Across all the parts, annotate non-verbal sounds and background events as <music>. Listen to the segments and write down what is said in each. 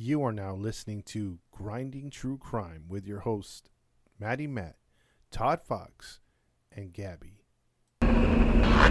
You are now listening to Grinding True Crime with your host, Maddie Matt, Todd Fox, and Gabby.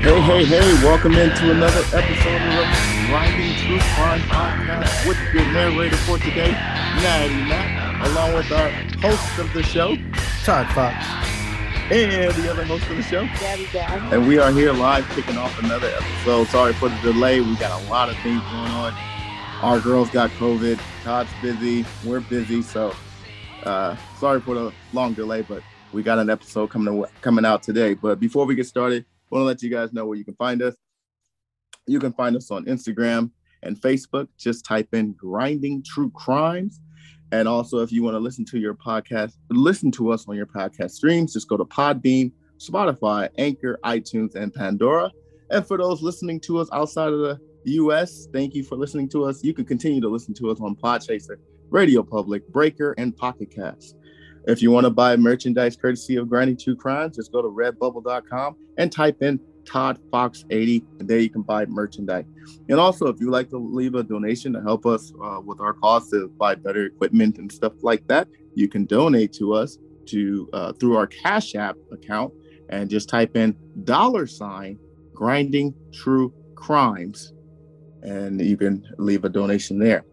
Hey, hey, hey, welcome into another episode of Grinding True Crime Podcast with your narrator for today, Natty Matt, along with our host of the show Todd Fox. and the other host of the show. Gabby Dad. And we are here live kicking off another episode. Sorry for the delay. We got a lot of things going on. Our girls got COVID. Todd's busy. We're busy. So uh, sorry for the long delay, but we got an episode coming coming out today. But before we get started, want to let you guys know where you can find us. You can find us on Instagram and Facebook. Just type in Grinding True Crimes. And also, if you want to listen to your podcast, listen to us on your podcast streams, just go to Podbean, Spotify, Anchor, iTunes, and Pandora. And for those listening to us outside of the US, thank you for listening to us. You can continue to listen to us on Podchaser, Radio Public, Breaker, and Pocket Cast. If you want to buy merchandise courtesy of Grinding True Crimes, just go to redbubble.com and type in Todd Fox 80, and there you can buy merchandise. And also, if you'd like to leave a donation to help us uh, with our costs to buy better equipment and stuff like that, you can donate to us to uh, through our Cash App account and just type in dollar sign Grinding True Crimes, and you can leave a donation there.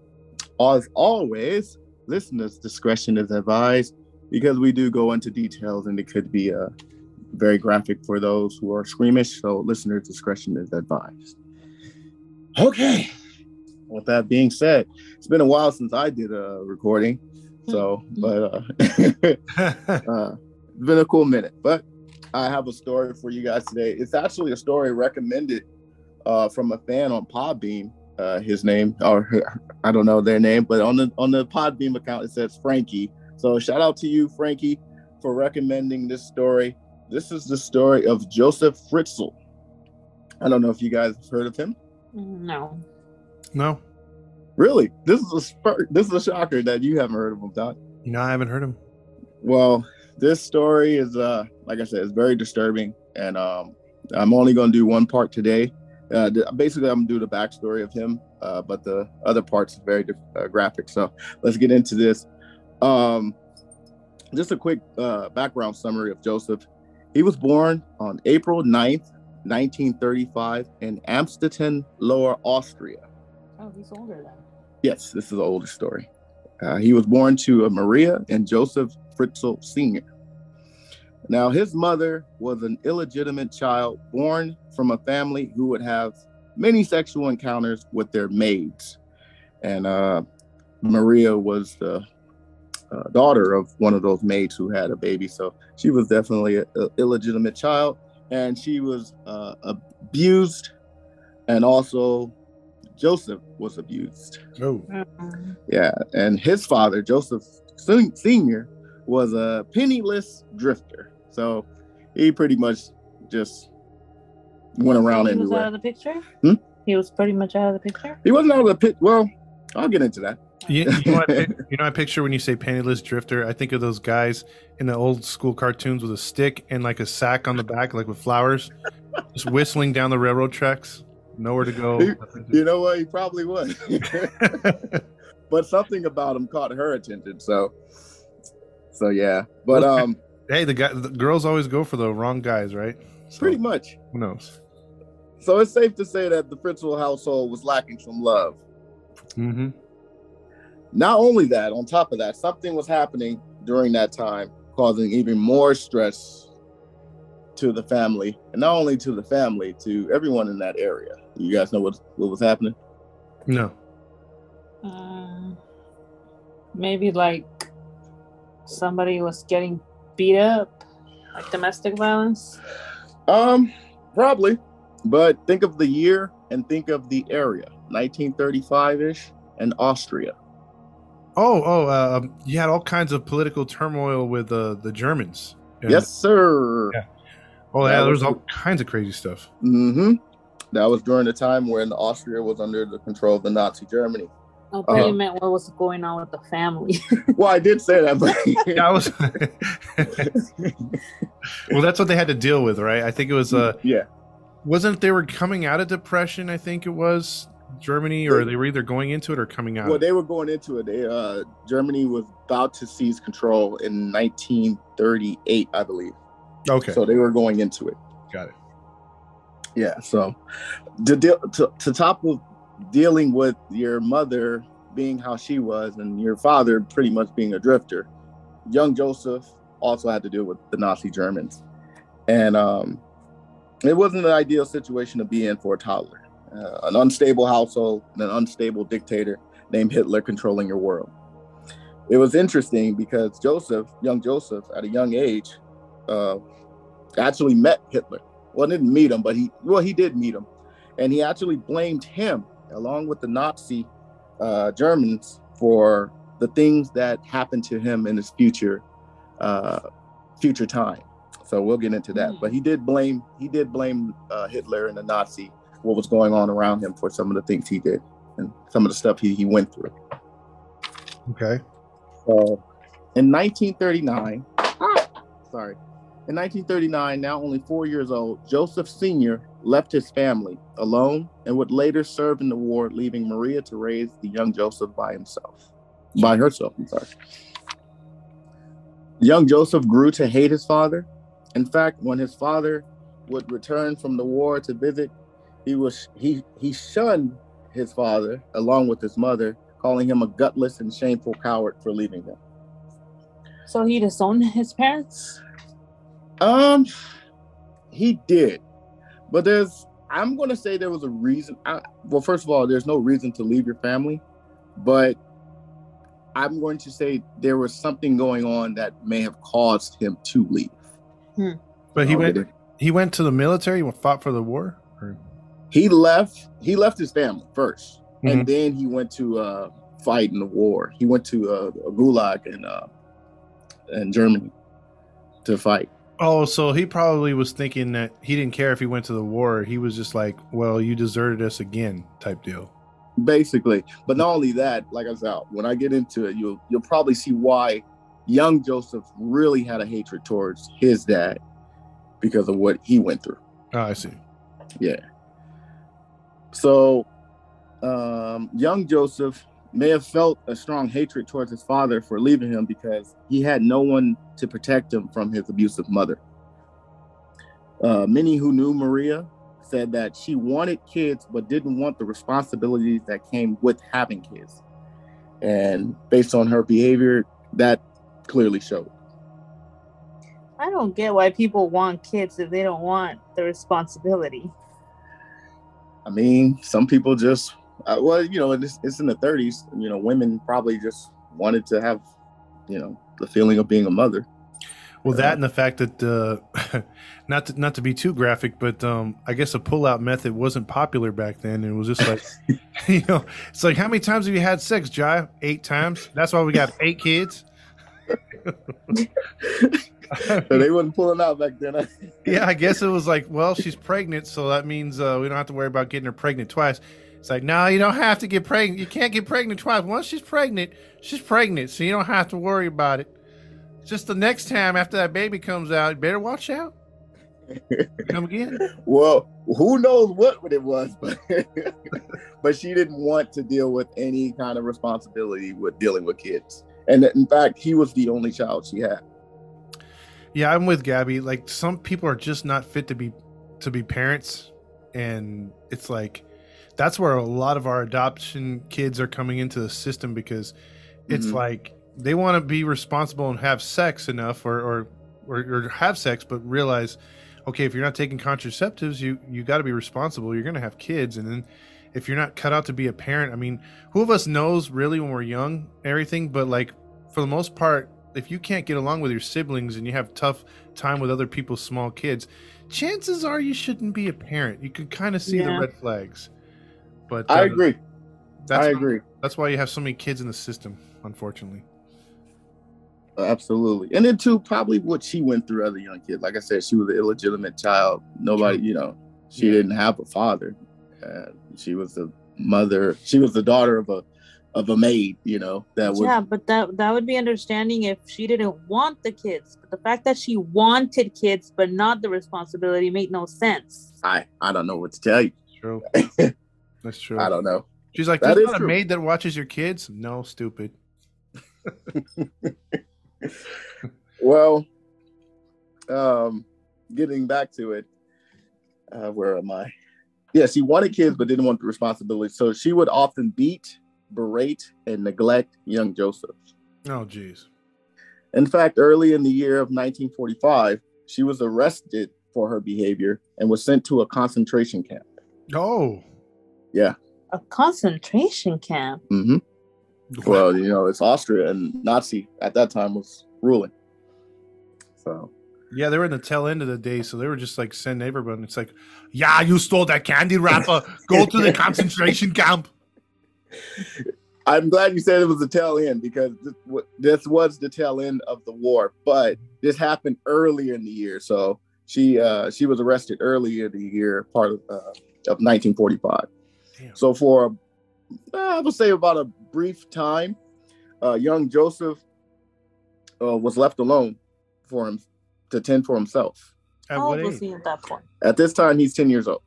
As always, listeners' discretion is advised because we do go into details and it could be uh, very graphic for those who are squeamish. So listener discretion is advised. Okay. With that being said, it's been a while since I did a recording. So, but uh, <laughs> uh, it's been a cool minute. But I have a story for you guys today. It's actually a story recommended uh, from a fan on Podbean. Uh, his name, or I don't know their name, but on the on the Podbean account it says Frankie. So shout out to you, Frankie, for recommending this story. This is the story of Joseph Fritzl. I don't know if you guys have heard of him. No. no, Really, this is a spur- this is a shocker that you haven't heard of him, Todd. no, I haven't heard him. Well, this story is uh like I said, it's very disturbing, and um I'm only gonna do one part today. Uh, basically, I'm gonna do the backstory of him, uh, but the other parts is very uh, graphic. So let's get into this. Um, just a quick uh, background summary of Joseph. He was born on April 9th, 1935, in Amstetten, Lower Austria. Oh, he's older then. Yes, this is an older story. Uh, he was born to a Maria and Joseph Fritzl Sr. Now, his mother was an illegitimate child born from a family who would have many sexual encounters with their maids. And uh, Maria was the uh, daughter of one of those maids who had a baby. So she was definitely an illegitimate child. And she was uh, abused. And also, Joseph was abused. Oh. Yeah, and his father, Joseph Senior, was a penniless drifter. So he pretty much just went around he was out of the picture? Hmm? He was pretty much out of the picture? He wasn't out of the pit. Well, I'll get into that. You, you know, I, you know, I picture when you say penniless drifter. I think of those guys in the old school cartoons with a stick and like a sack on the back, like with flowers, just whistling down the railroad tracks. Nowhere to go. You know what? He probably was. <laughs> but something about him caught her attention. So, so yeah. But um, hey, the guy, the girls always go for the wrong guys, right? So, pretty much. Who knows? So it's safe to say that the Fritzl household was lacking some love. hmm Not only that, on top of that, something was happening during that time, causing even more stress to the family, and not only to the family, to everyone in that area. You guys know what what was happening? No. Um, maybe like somebody was getting beat up, like domestic violence. Um, probably. But think of the year and think of the area. 1935 ish and Austria. Oh, oh, uh, um, you had all kinds of political turmoil with uh, the Germans. And- Yes, sir. Yeah. Oh, yeah, That there was was- all kinds of crazy stuff. Mm-hmm. That was during the time when Austria was under the control of the Nazi Germany. I thought Uh-huh. you meant what was going on with the family. <laughs> Well, I did say that, but <laughs> Yeah, I was. <laughs> well, that's what they had to deal with, right? I think it was. Uh, yeah. wasn't they were coming out of depression? I think it was Germany, or they were either going into it or coming out. Well, they were going into it. They, uh, Germany was about to seize control in 1938, I believe. okay, So they were going into it. got it. Yeah. So to deal to, to top of dealing with your mother being how she was and your father pretty much being a drifter, young Joseph also had to deal with the Nazi Germans, and um, it wasn't an ideal situation to be in for a toddler. Uh, an unstable household and an unstable dictator named Hitler controlling your world. It was interesting because Joseph, young Joseph, at a young age, uh, actually met Hitler well, didn't meet him, but he well, he did meet him, and he actually blamed him along with the Nazi uh, Germans for the things that happened to him in his future uh, future time. So we'll get into that. Hmm. But he did blame he did blame uh, Hitler and the Nazi what was going on around him for some of the things he did and some of the stuff he, he went through. Okay. So in 1939, sorry, in 1939, now only four years old, Joseph Sr. left his family alone and would later serve in the war, leaving Maria to raise the young Joseph by himself. By herself, I'm sorry. Young Joseph grew to hate his father. In fact, when his father would return from the war to visit, he was he he shunned his father along with his mother, calling him a gutless and shameful coward for leaving them. so he disowned his parents. Um, he did, but there's. I'm going to say there was a reason. I, well, first of all, there's no reason to leave your family, but I'm going to say there was something going on that may have caused him to leave. But he Okay. went. He went to the military. and Fought for the war. He left. He left his family 1st Mhm. and then he went to uh, fight in the war. He went to uh, a gulag in uh, in Germany to fight. Oh, so he probably was thinking that he didn't care if he went to the war. He was just like, "Well, you deserted us again," type deal. basically. But not only that, like I said, when I get into it, you'll you'll probably see why young Joseph really had a hatred towards his dad because of what he went through. Oh, I see. Yeah. So, um, young Joseph may have felt a strong hatred towards his father for leaving him because he had no one to protect him from his abusive mother. Uh, many who knew Maria said that she wanted kids but didn't want the responsibilities that came with having kids. And based on her behavior, that clearly showed. I don't get why people want kids if they don't want the responsibility. I mean, some people just, uh, well, you know, it's, it's in the 30s. You know, women probably just wanted to have, you know, the feeling of being a mother. Well, that and the fact that uh, <laughs> not to, not to be too graphic, but um, I guess a pull-out method wasn't popular back then. It was just like, <laughs> <laughs> you know, it's like how many times have you had sex, Jai? Eight times. That's why we got eight kids. <laughs> they wasn't pulling out back then. <laughs> yeah, I guess it was like, well, she's pregnant, so that means uh, we don't have to worry about getting her pregnant twice. It's like, no, you don't have to get pregnant. You can't get pregnant twice. Once she's pregnant, she's pregnant, so you don't have to worry about it. Just the next time after that baby comes out, you better watch out. Come again. <laughs> well, who knows what it was, but but she didn't want to deal with any kind of responsibility with dealing with kids. And in fact, he was the only child she had. Yeah, I'm with Gabby. Like some people are just not fit to be to be parents, and it's like that's where a lot of our adoption kids are coming into the system because it's Mhm. like they want to be responsible and have sex enough, or or, or or have sex, but realize, okay, if you're not taking contraceptives, you you got to be responsible. You're gonna have kids, and then if you're not cut out to be a parent, I mean, who of us knows really when we're young everything? But like for the most part, if you can't get along with your siblings and you have tough time with other people's small kids, chances are you shouldn't be a parent. You can kind of see yeah. the red flags. But I uh, agree. That's I agree. Why, that's why you have so many kids in the system, unfortunately. Absolutely. And then too, probably what she went through as a young kid. Like I said, she was an illegitimate child. Nobody, you know, she yeah. didn't have a father. Uh, she was the mother. She was the daughter of a of a maid, you know, that would Yeah, but that that would be understanding if she didn't want the kids. But the fact that she wanted kids but not the responsibility made no sense. I I don't know what to tell you. True. <laughs> That's true. I don't know. She's like, There's not true. a maid that watches your kids? No, stupid. <laughs> well, um, getting back to it, uh, where am I? Yeah, she wanted kids but didn't want the responsibility. So she would often beat, berate, and neglect young Joseph. Oh, geez. In fact, early in the year of 1945, she was arrested for her behavior and was sent to a concentration camp. Oh. Yeah. A concentration camp? Mm-hmm. Well, you know, it's Austria and Nazi at that time was ruling. So yeah, they were in the tail end of the day, so they were just like send everyone. It's like, yeah, you stole that candy wrapper. Go to the concentration <laughs> camp. I'm glad you said it was the tail end because this, this, was the tail end of the war, but this happened earlier in the year. So she uh, she was arrested earlier in the year, part of, uh, of 1945. Damn. So for uh, I would say about a brief time, uh, young Joseph uh, was left alone for him to tend for himself. At How old was he at that point? At this time, he's 10 years old.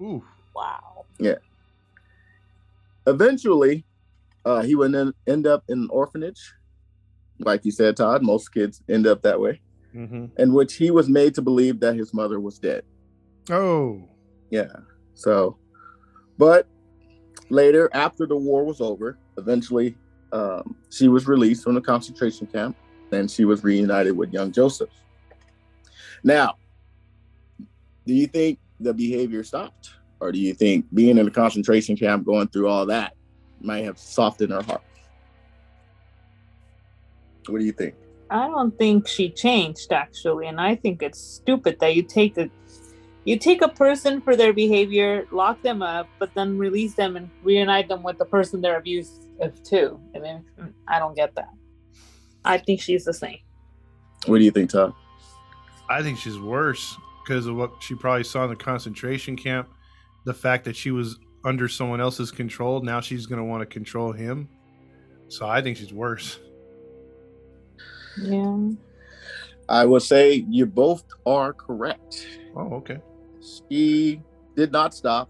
Ooh. Wow. Yeah. Eventually, uh, he would then end up in an orphanage. Like you said, Todd, most kids end up that way. Mm-hmm. In which he was made to believe that his mother was dead. Oh. Yeah. So, but later, after the war was over, eventually um, she was released from the concentration camp and she was reunited with young Joseph. Now, do you think the behavior stopped? Or do you think being in a concentration camp, going through all that, might have softened her heart? What do you think? I don't think she changed actually, and I think it's stupid that you take a you take a person for their behavior, lock them up, but then release them and reunite them with the person they're abusive to. I mean, I don't get that. I think she's the same. What do you think, Todd? I think she's worse because of what she probably saw in the concentration camp. The fact that she was under someone else's control, now she's going to want to control him. So I think she's worse. Yeah. I would say you both are correct. Oh, okay. She did not stop,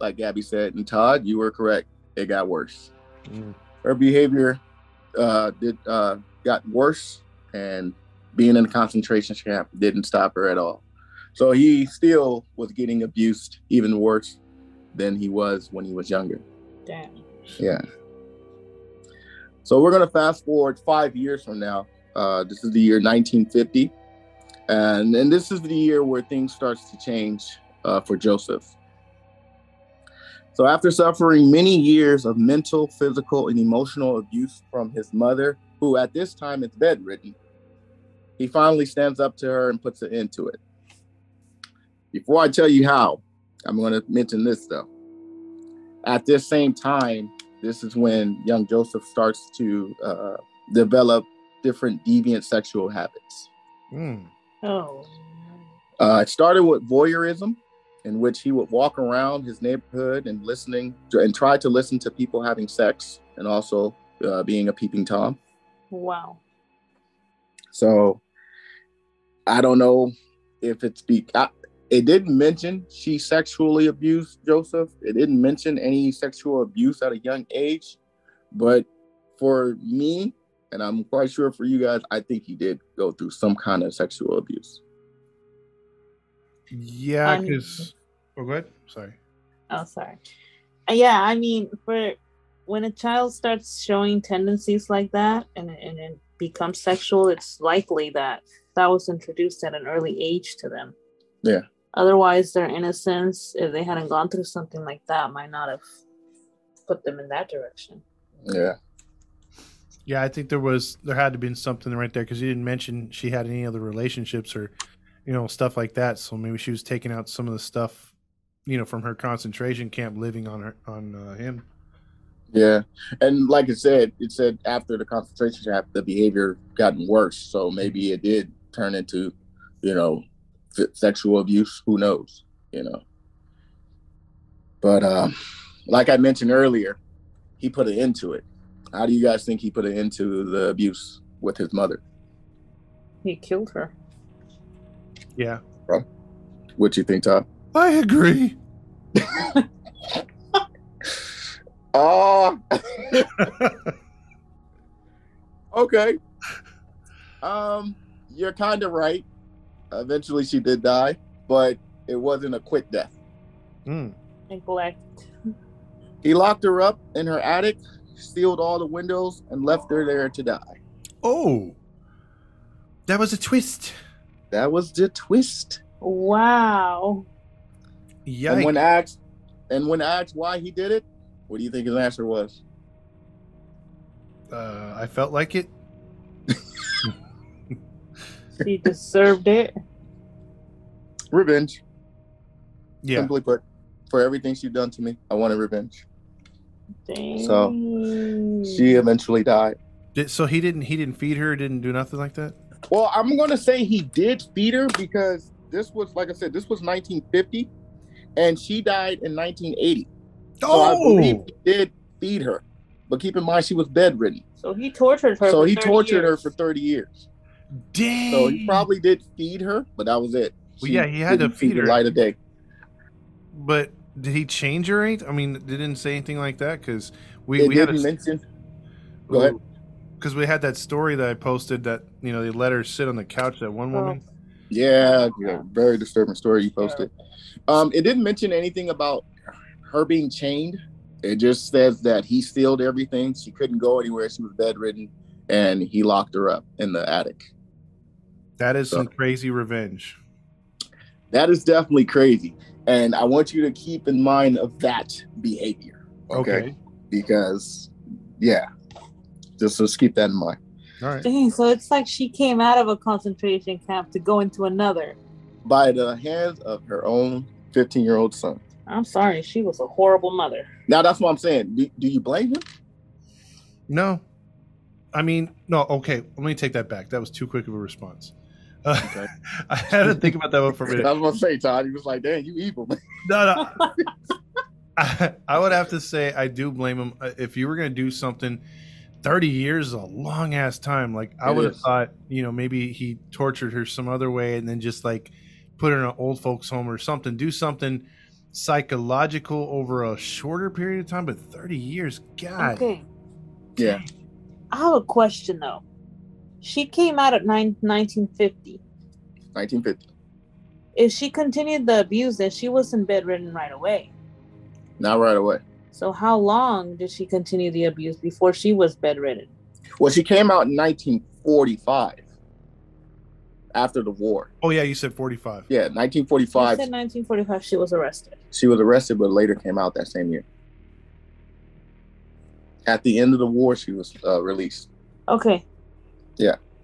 like Gabby said. And Todd, you were correct. It got worse. Mm. Her behavior uh, did uh, got worse, and being in a concentration camp didn't stop her at all. So he still was getting abused even worse than he was when he was younger. Damn. Yeah. So we're gonna fast forward five years from now. Uh, this is the year 1950, and and this is the year where things starts to change uh, for Joseph. So after suffering many years of mental, physical, and emotional abuse from his mother, who at this time is bedridden, he finally stands up to her and puts an end to it. Before I tell you how, I'm going to mention this though. At this same time, this is when young Joseph starts to uh, develop different deviant sexual habits. Mm. Oh. Uh, it started with voyeurism, in which he would walk around his neighborhood and listening to, and try to listen to people having sex, and also uh, being a peeping tom. Wow. So I don't know if it's be. I, it didn't mention she sexually abused Joseph. It didn't mention any sexual abuse at a young age, but for me, and I'm quite sure for you guys, I think he did go through some kind of sexual abuse. Yeah, because um, oh, go ahead. Sorry. Oh, sorry. Yeah, I mean, for when a child starts showing tendencies like that and and it becomes sexual, it's likely that that was introduced at an early age to them. Yeah. Otherwise, their innocence, if they hadn't gone through something like that, might not have put them in that direction. Yeah. Yeah, I think there was there had to be something right there because you didn't mention she had any other relationships or you know stuff like that. So maybe she was taking out some of the stuff you know from her concentration camp living on her on uh, him. Yeah, and like I said, it said after the concentration camp, the behavior gotten worse. So maybe it did turn into, you know, sexual abuse. Who knows? You know. But um, like I mentioned earlier, he put an end to it. How do you guys think he put an end to the abuse with his mother? He killed her. Yeah. Bro, what you think, Todd? I agree. <laughs> Oh. <laughs> okay. Um, you're kind of right. Eventually, she did die, but it wasn't a quick death. Mm. Neglect. He locked her up in her attic, sealed all the windows, and left her there to die. Oh, that was a twist. That was the twist. Wow. Yikes. And when asked, and when asked why he did it, what do you think his answer was? Uh, I felt like it. <laughs> she deserved it. Revenge. Yeah. Simply put, for everything she's done to me, I wanted revenge. Dang. So she eventually died. Did, so he didn't he didn't feed her, didn't do nothing like that. Well, I'm gonna say he did feed her because this was, like I said, this was 1950, and she died in 1980. Oh, So I oh! believe Oh, he did feed her, but keep in mind she was bedridden. So he tortured her. So for he 30 tortured her for 30 years. Dang. So he probably did feed her, but that was it. Well, yeah, he had to didn't feed her. light of day. But did he change her? Ain't? I mean, they didn't say anything like that because we it we didn't a, mention. Go ahead. because we had that story that I posted that you know they let her sit on the couch. That one woman. Yeah, yeah, very disturbing story you posted. Um, it didn't mention anything about her being chained. It just says that he sealed everything. She couldn't go anywhere. She was bedridden, and he locked her up in the attic. That is some crazy revenge. That is definitely crazy, and I want you to keep in mind of that behavior. Okay, Okay. because yeah, just just keep that in mind. All right. Dang, so it's like she came out of a concentration camp to go into another. By the hands of her own 15 year old son. I'm sorry, she was a horrible mother. Now that's what I'm saying. Do, do you blame him? No, I mean no. Okay, let me take that back. That was too quick of a response. Uh, Okay. <laughs> I had to think about that one for a minute. <laughs> I was gonna say, Todd. He was like, "Damn, you evil." Man. <laughs> No, no. I, I would have to say I do blame him. Uh, If you were going to do something, 30 years is a long ass time. Like, I would have thought, you know, maybe he tortured her some other way and then just like put her in an old folks home or something. Do something psychological over a shorter period of time, but 30 years, God. Okay. Yeah. I have a question though. She came out at nine, 1950. 1950. If she continued the abuse, then she wasn't bedridden right away. Not right away. So how long did she continue the abuse before she was bedridden? Well, she came out in 1945 after the war. Oh, yeah, you said 45. Yeah, She 1945. said 1945 she was arrested. She was arrested, but later came out that same year. At the end of the war, she was uh, released. Okay.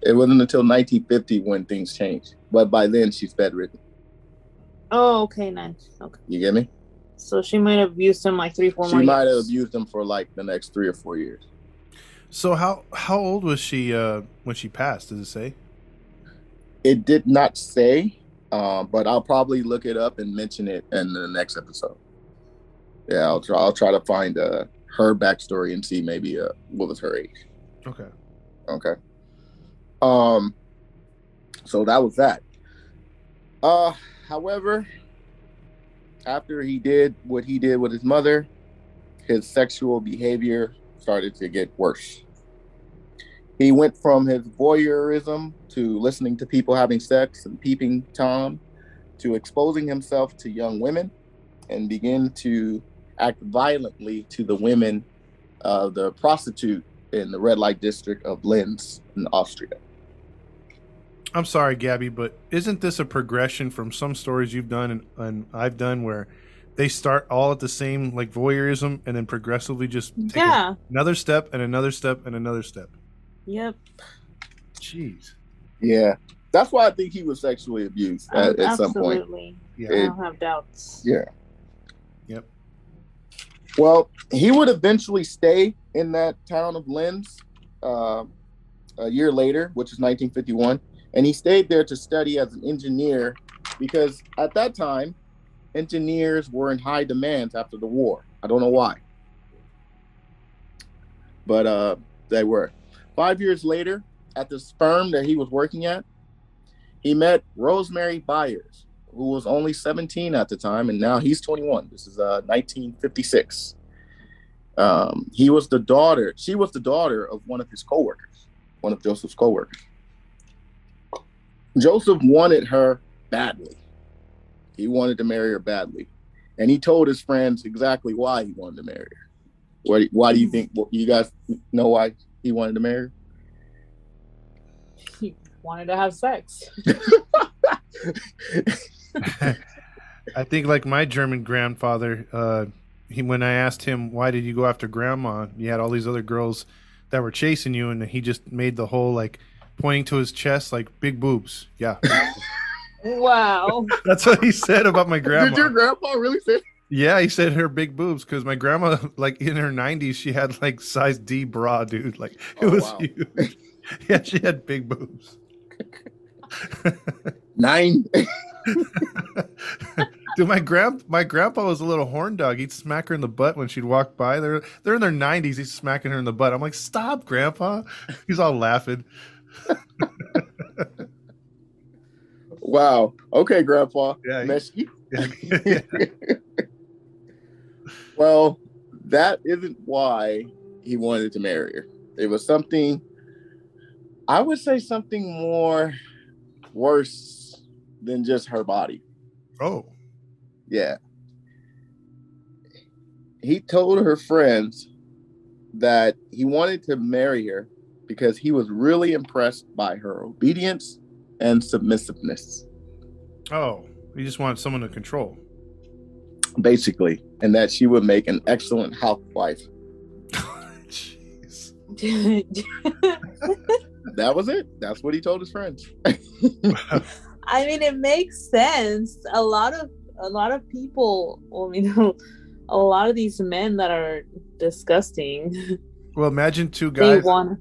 It wasn't until 1950 when things changed. But by then, she's bedridden. Oh, okay, nice. Okay. You get me? So she might have abused him like three, four She more might have years. abused him for like the next three or four years. So, how how old was she uh, when she passed? Does it say? It did not say, uh, but I'll probably look it up and mention it in the next episode. Yeah, I'll try. I'll try to find uh, her backstory and see maybe uh, what was her age. Okay. Okay. Um. So that was that. Uh, however, after he did what he did with his mother, his sexual behavior started to get worse. He went from his voyeurism to listening to people having sex and peeping Tom to exposing himself to young women and begin to act violently to the women of the prostitute in the red light district of Linz in Austria. I'm sorry, Gabby, but isn't this a progression from some stories you've done and, and I've done where they start all at the same like voyeurism and then progressively just take Yeah. another step and another step and another step? Yep. Jeez. Yeah, that's why I think he was sexually abused Um, at, at some point. absolutely. Yeah. I don't have doubts. Yeah. Yep. Well, he would eventually stay in that town of Linz uh, a year later, which is 1951, and he stayed there to study as an engineer because at that time, engineers were in high demand after the war. I don't know why, but uh, they were. Five years later, at this firm that he was working at, he met Rosemary Byers, who was only 17 at the time, and now he's 21. This is uh, 1956. Um, he was the daughter. She was the daughter of one of his coworkers, one of Joseph's coworkers. Joseph wanted her badly. He wanted to marry her badly, and he told his friends exactly why he wanted to marry her. Why, why do you think? You guys know why he wanted to marry her? He wanted to have sex. <laughs> I think like my German grandfather, uh, he when I asked him why did you go after grandma, you had all these other girls that were chasing you, and he just made the whole like pointing to his chest like big boobs. Yeah, Wow. <laughs> that's what he said about my grandma. Did your grandpa really say? Yeah, he said her big boobs because my grandma, like in her nineties, she had like size D bra, dude. Like it Oh, was wow. huge. <laughs> yeah, she had big boobs. <laughs> Nine. Dude, my grand my grandpa was a little horn dog. He'd smack her in the butt when she'd walk by. They're they're in their nineties. He's smacking her in the butt. I'm like, stop, grandpa. He's all laughing. <laughs> Wow. Okay, Grandpa. Yeah, Meshy. <laughs> Yeah. Well, that isn't why he wanted to marry her. It was something, I would say, something more worse than just her body. oh, Yeah. He told her friends that he wanted to marry her because he was really impressed by her obedience and submissiveness, oh, he just wanted someone to control. basically, and that she would make an excellent housewife. <laughs> Jeez. <laughs> That was it. That's what he told his friends. <laughs> I mean, it makes sense. A lot of a lot of people. Well, you know, a lot of these men that are disgusting. Well, imagine two They guys. want.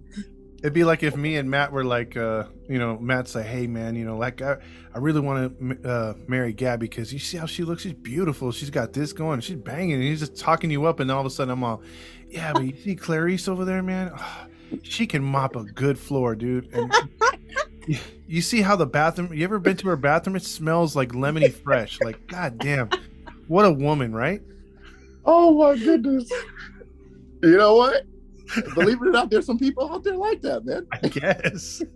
It'd be like if me and Matt were like, uh, you know, Matt's like, "Hey, man, you know, like I, I really want to uh, marry Gabby because you see how she looks. She's beautiful. She's got this going. She's banging, and he's just talking you up, and all of a sudden I'm all, yeah, but you see Clarice over there, man. Ah, she can mop a good floor, dude. And <laughs> you, you see how the bathroom? You ever been to her bathroom? It smells like lemony fresh. Like, god damn, what a woman, right? Oh my goodness. You know what? Believe it or not, there's some people out there like that, man. I guess. <laughs>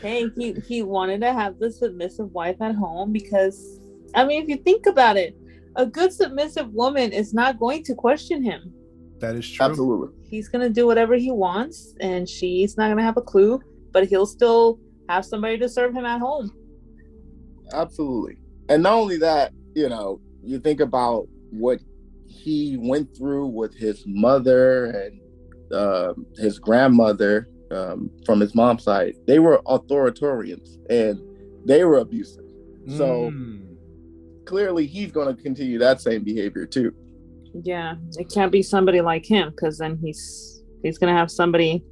Hey, he he wanted to have the submissive wife at home because, I mean, if you think about it, a good submissive woman is not going to question him. That is true. Absolutely. He's gonna do whatever he wants, and she's not gonna have a clue. But he'll still have somebody to serve him at home. Absolutely. And not only that, you know, you think about what he went through with his mother and um his grandmother um, from his mom's side. They were authoritarians and they were abusive. So Mm. clearly he's going to continue that same behavior too. Yeah, it can't be somebody like him because then he's he's gonna have somebody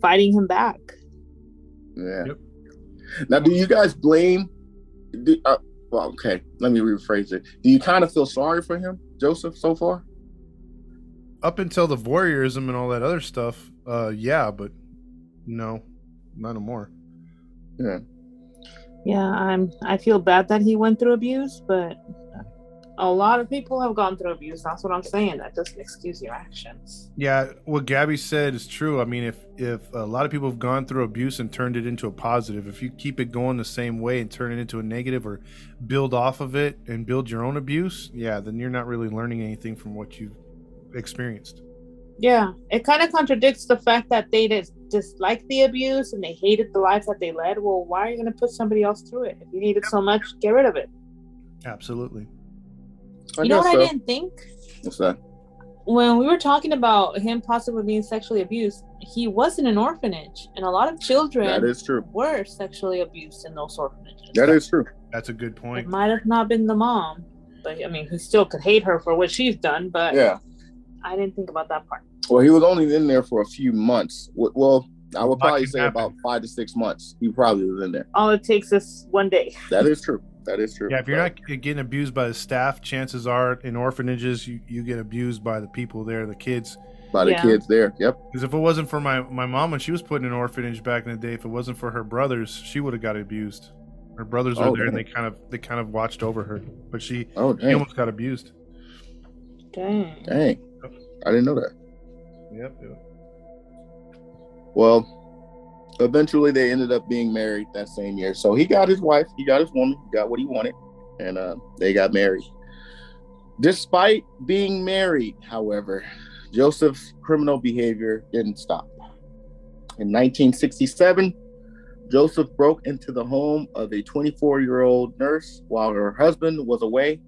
fighting him back. Yeah. Yep. Now, do you guys blame? Do, uh, well, okay. Let me rephrase it. Do you kind of feel sorry for him, Joseph, so far? up until the voyeurism and all that other stuff, uh, yeah, but no, not anymore. Yeah. Yeah, I'm. I feel bad that he went through abuse, but a lot of people have gone through abuse. That's what I'm saying. That doesn't excuse your actions. Yeah, what Gabby said is true. I mean, if if a lot of people have gone through abuse and turned it into a positive, if you keep it going the same way and turn it into a negative or build off of it and build your own abuse, yeah, then you're not really learning anything from what you've experienced. Yeah, it kind of contradicts the fact that they dis- disliked the abuse and they hated the life that they led. Well, why are you going to put somebody else through it? If you hate it so much, get rid of it. Absolutely. I you know what so. I didn't think? What's that? when we were talking about him possibly being sexually abused, he was in an orphanage, and a lot of children that is true. were sexually abused in those orphanages. That is true. That's a good It point. might have not been the mom, but I mean, he still could hate her for what she's done. But Yeah. I didn't think about that part. Well, he was only in there for a few months. Well, I would probably say happen. about five to six months. He probably was in there. All it takes is one day. That is true. That is true. Yeah, if you're not getting abused by the staff, chances are in orphanages you, you get abused by the people there, the kids. by the Yeah. kids there. Yep. Because if it wasn't for my, my mom when she was put in an orphanage back in the day, if it wasn't for her brothers, she would have got abused. Her brothers were Oh, there and they kind of they kind of watched over her, but she, Oh she almost got abused. Dang. Dang. I didn't know that. Yep. yep. Well, eventually they ended up being married that same year. So he got his wife, he got his woman, he got what he wanted, and uh, they got married. Despite being married, however, Joseph's criminal behavior didn't stop. In 1967, Joseph broke into the home of a 24 year old nurse while her husband was away,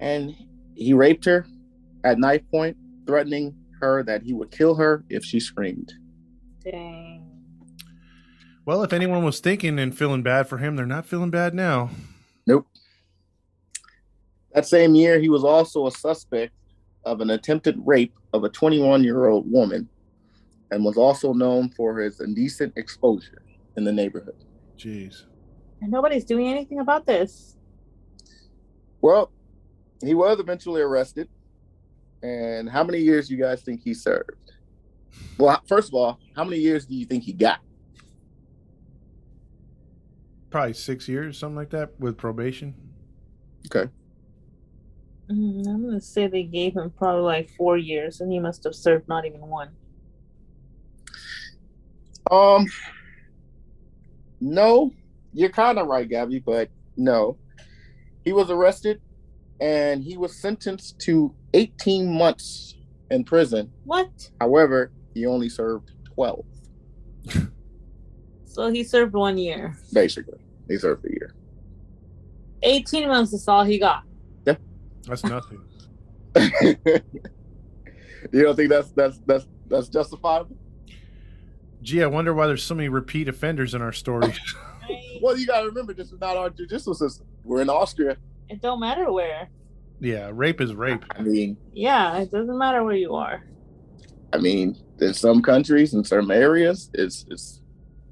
and he raped her at knife point, threatening her that he would kill her if she screamed. Dang. Well, if anyone was thinking and feeling bad for him, they're not feeling bad now. Nope. That same year, he was also a suspect of an attempted rape of a 21 year old woman and was also known for his indecent exposure in the neighborhood. Jeez. And nobody's doing anything about this. Well, he was eventually arrested. And how many years do you guys think he served? Well, first of all, how many years do you think he got? Probably six years, something like that, with probation. Okay. Mm, I'm gonna say they gave him probably like four years, and he must have served not even one. Um, no, you're kind of right, Gabby, but no. He was arrested and he was sentenced to 18 months in prison. What? However, he only served 12, <laughs> So he served one year. basically. He served a year. 18 months is all he got. Yeah. That's nothing. <laughs> you don't think that's that's that's that's justifiable? Gee, I wonder why there's so many repeat offenders in our stories. <laughs> Well, you got to remember, this is not our judicial system. We're in Austria. It don't matter where. yeah, rape is rape. I mean, Yeah, it doesn't matter where you are. I mean, in some countries, in some areas, it's it's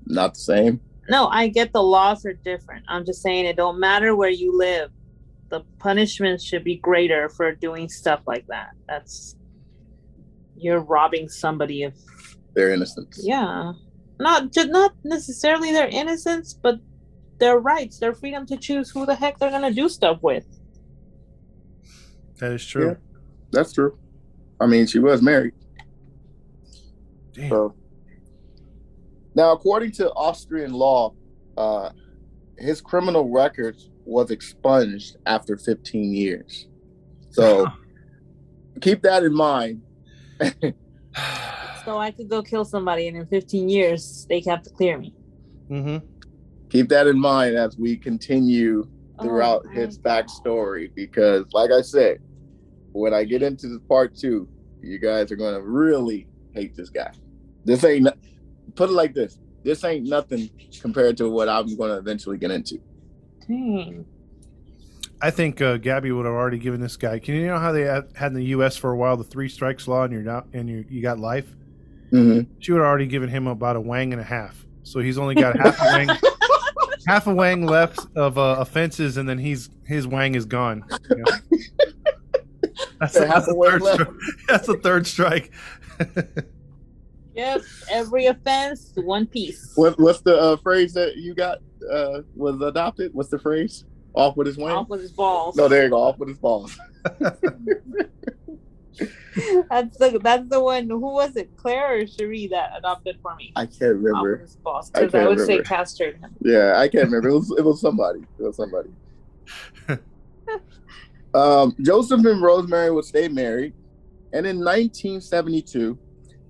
not the same. No, I get the laws are different. I'm just saying it don't matter where you live. The punishment should be greater for doing stuff like that. That's you're robbing somebody of Their innocence. yeah. Not just not necessarily their innocence, but their rights, their freedom to choose who the heck they're gonna do stuff with. That is true. Yeah. That's true. I mean, she was married. Damn. So now, according to Austrian law, uh, his criminal record was expunged after 15 years. So keep that in mind. So I could go kill somebody, and in 15 years they have to clear me. hmm Keep that in mind as we continue throughout Oh, his my God. backstory, because, like I said, when I get into this part two, you guys are going to really hate this guy. This ain't, no- put it like this this ain't nothing compared to what I'm going to eventually get into. Dang. I think uh, Gabby would have already given this guy. Can you know how they had had in the U.S. for a while the three strikes law, and you're not, and you you got life? hmm She would have already given him about a wang and a half. So he's only got half a wang, <laughs> half a wang left of uh, offenses, and then he's his wang is gone. You know? <laughs> That's, Yeah, half that's, a wang third left. stri- <laughs> that's the third strike. Yep, every offense, one piece. What, what's the uh, phrase that you got uh, was adopted? What's the phrase? Off with his wing? Off with his balls. No, there you go. Off with his balls. <laughs> That's the that's the one. Who was it? Claire or Cherie that adopted for me? I can't Off with remember. his balls. I Because I, can't would say castrate him. Yeah, I can't remember. It was it was somebody. It was somebody. <laughs> um, Joseph and Rosemary would stay married, and in 1972,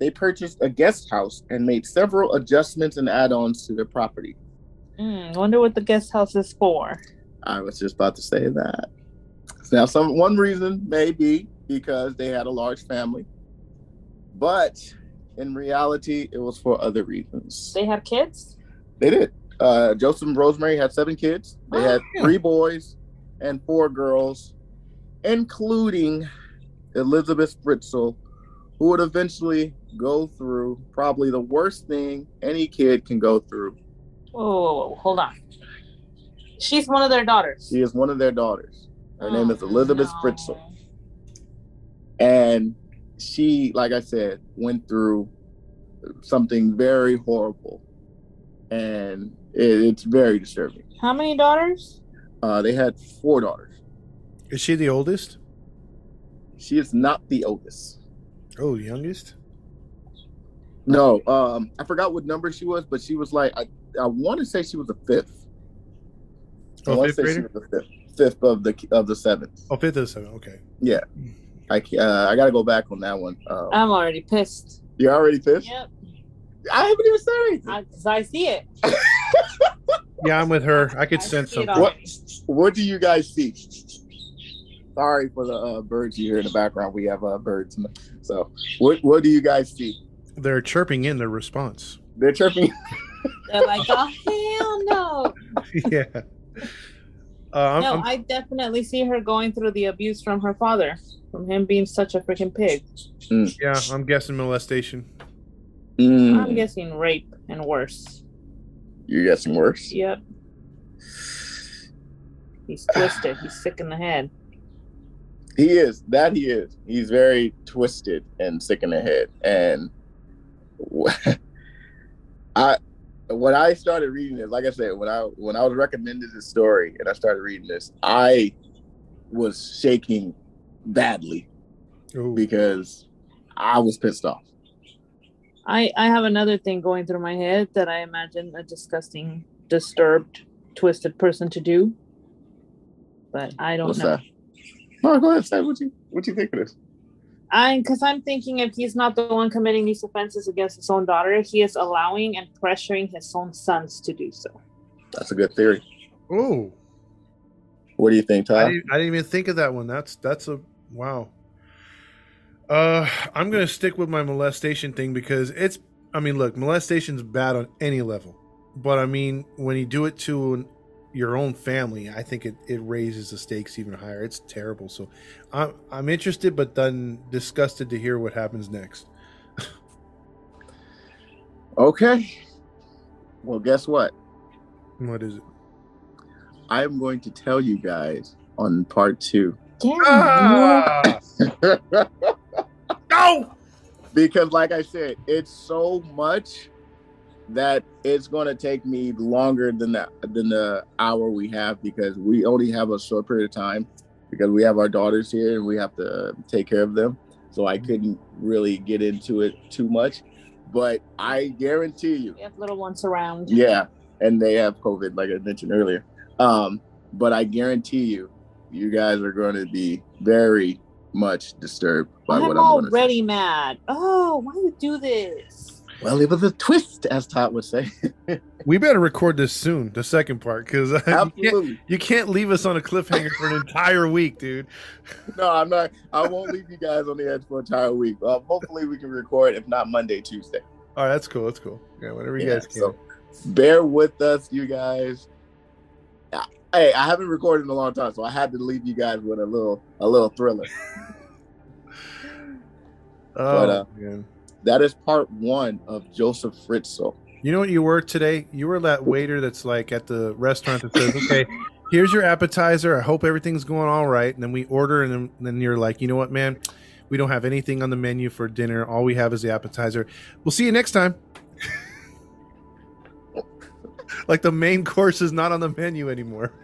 they purchased a guest house and made several adjustments and add-ons to their property. Mm, wonder what the guest house is for. I was just about to say that. Now, some one reason may be because they had a large family. But in reality, it was for other reasons. They had kids? They did. Uh, Joseph and Rosemary had seven kids. They had Oh. three boys and four girls, including Elisabeth Fritzl, who would eventually go through probably the worst thing any kid can go through. Whoa, whoa, whoa, hold on. She's one of their daughters. She is one of their daughters. Her name is Oh, Elisabeth no. Fritzl. And she, like I said, went through something very horrible. And it, it's very disturbing. How many daughters? Uh, they had four daughters. Is she the oldest? She is not the oldest. Oh, youngest? No, um, I forgot what number she was, but she was like, I, I want to say she was a fifth. I Oh, want fifth to say she grader? was the fifth, fifth of the of the seventh. Oh, fifth of seven. Okay. Yeah, I uh, I got to go back on that one. Um, I'm already pissed. you're already pissed. Yep, I haven't even said anything. I, 'cause I see it. <laughs> Yeah, I'm with her. I could I sense see something. What What do you guys see? Sorry for the uh, birds you hear in the background. We have uh, birds. So, what What do you guys see? They're chirping in their response. They're chirping. <laughs> They're like, oh hell no. <laughs> yeah. Uh, I'm, no, I'm- I definitely see her going through the abuse from her father, from him being such a freaking pig. yeah, I'm guessing molestation. Mm, I'm guessing rape and worse. you're guessing worse. Yep. He's twisted. He's sick in the head. He is. That he is. He's very twisted and sick in the head. And wh- <laughs> I, when I started reading this, like I said, when I when I was recommended this story and I started reading this, I was shaking badly Ooh. because I was pissed off. I I have another thing going through my head that I imagine a disgusting, disturbed, twisted person to do. But I don't What's know. that? No, go ahead. Say what you what you think of this. I because I'm thinking if he's not the one committing these offenses against his own daughter, he is allowing and pressuring his own sons to do so. That's a good theory. Oh, What do you think, I didn't, I didn't even think of that one. That's that's a wow. Uh, I'm gonna stick with my molestation thing because it's. I mean, look, molestation's bad on any level, but I mean, when you do it to an, your own family, I think it, it raises the stakes even higher. It's terrible. So, I'm I'm interested, but then disgusted to hear what happens next. Okay. Well, guess what? What is it? I'm going to tell you guys on part two. Damn. Ah! <laughs> no! because like i said it's so much that it's going to take me longer than the than the hour we have because we only have a short period of time because we have our daughters here and we have to take care of them so i couldn't really get into it too much but i guarantee you We have little ones around. yeah and they have covid like i mentioned earlier um but i guarantee you you guys are going to be very much disturbed by what I'm i'm going to say already mad. Oh, why do you do this? Well, it was a twist, as Todd would say. <laughs> We better record this soon, the second part, because you, can't- you can't leave us on a cliffhanger for an entire week, dude. <laughs> No, I'm not. I won't leave you guys on the edge for an entire week. Uh, hopefully, we can record, if not Monday, Tuesday. All right, that's cool. That's cool. Yeah, whatever you Yeah, guys can. so bear with us, you guys. Uh, Hey, I haven't recorded in a long time, so I had to leave you guys with a little, a little thriller. <laughs> oh, but, uh, man. That is part one of Joseph Fritzl. You know what you were today? You were that waiter that's like at the restaurant that says, "Okay, here's your appetizer. I hope everything's going all right." And then we order, and then, then you're like, "You know what, man? We don't have anything on the menu for dinner. All we have is the appetizer. We'll see you next time." <laughs> like the main course is not on the menu anymore.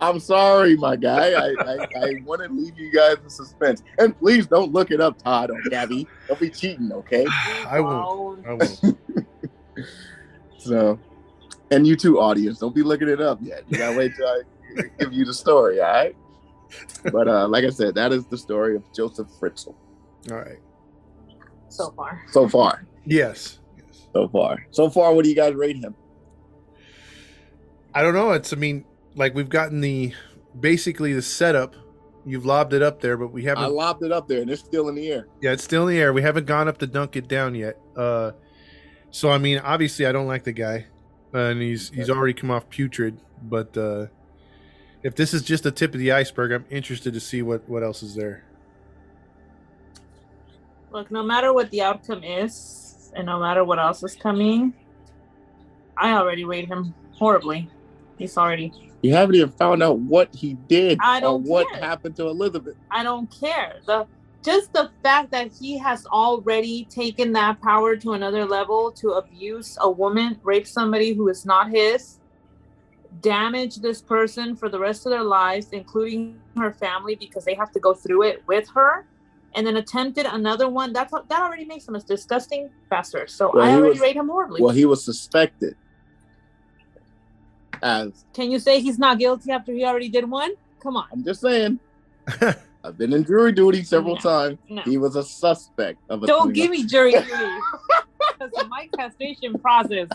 I'm sorry, my guy. I, I, I want to leave you guys in suspense, and please don't look it up, Todd or Gabby. Don't be cheating, okay? <sighs> I won't. I won't. <laughs> So, and you too, audience, don't be looking it up yet. You gotta wait till I give you the story, all right? But uh, like I said, that is the story of Joseph Fritzl All right. So far. so far. Yes. Yes. So far, so far. What do you guys rate him? I don't know. It's I mean, like we've gotten the basically the setup You've lobbed it up there, but we haven't. I lobbed it up there, and it's still in the air. Yeah, it's still in the air. We haven't gone up to dunk it down yet. Uh, so I mean, obviously, I don't like the guy, uh, and he's he's already come off putrid. But uh, if this is just the tip of the iceberg, I'm interested to see what what else is there. Look, no matter what the outcome is, and no matter what else is coming, I already rate him horribly. He's already you haven't even found out what he did I or don't what care. happened to Elisabeth. I don't care. The just the fact that he has already taken that power to another level to abuse a woman, rape somebody who is not his, damage this person for the rest of their lives, including her family, because they have to go through it with her, and then attempted another one. That's that already makes him a disgusting bastard. So Well, I already was- rate him horribly. Well, he was suspected as Can you say he's not guilty after he already did one? Come on. I'm just saying. <laughs> I've been in jury duty several No, times. no. He was a suspect of a Don't give me jury <laughs> duty. because my mic castration process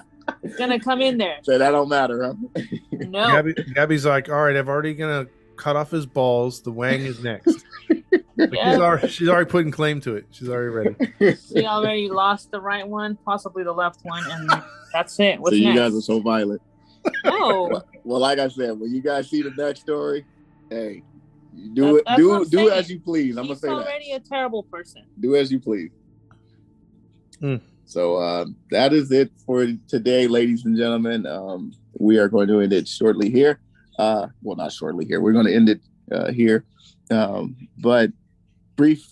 is gonna come in there. So that don't matter, huh? No. Gabby, Gabby's like, all right, I've already gonna cut off his balls. The Wang is next. Like, Yeah. she's, already, she's already putting claim to it. She's already ready. She already lost the right one, possibly the left one, and that's it. What's so you next? guys are so violent. No, <laughs> Well, like I said, when you guys see the next story, hey, you do That- it, that's do do saying. as you please. I'm gonna he's say that. already a terrible person. do as you please. Hmm. So uh, that is it for today, ladies and gentlemen. Um, we are going to end it shortly here. Uh, well, not shortly here. We're going to end it uh, here. Um, but brief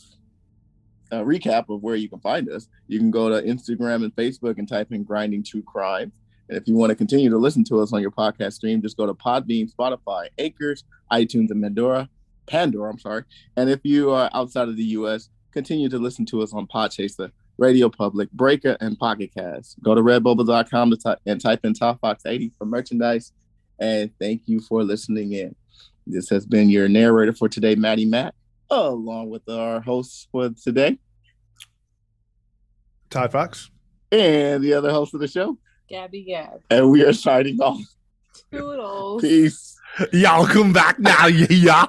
uh, recap of where you can find us. You can go to Instagram and Facebook and type in Grinding True Crime. And if you want to continue to listen to us on your podcast stream, just go to Podbean, Spotify, Acres, iTunes, and Pandora. Pandora, I'm sorry. And if you are outside of the U.S., continue to listen to us on Podchaser, Radio Public, Breaker, and Pocket Cast. Go to redbubble.com to ty- and type in Top Fox 80 for merchandise. And thank you for listening in. This has been your narrator for today, Maddie Matt, along with our hosts for today Todd Fox. and the other host of the show. Gabby Gab. And we are signing off. Toodles. Peace. Y'all come back now, yeah.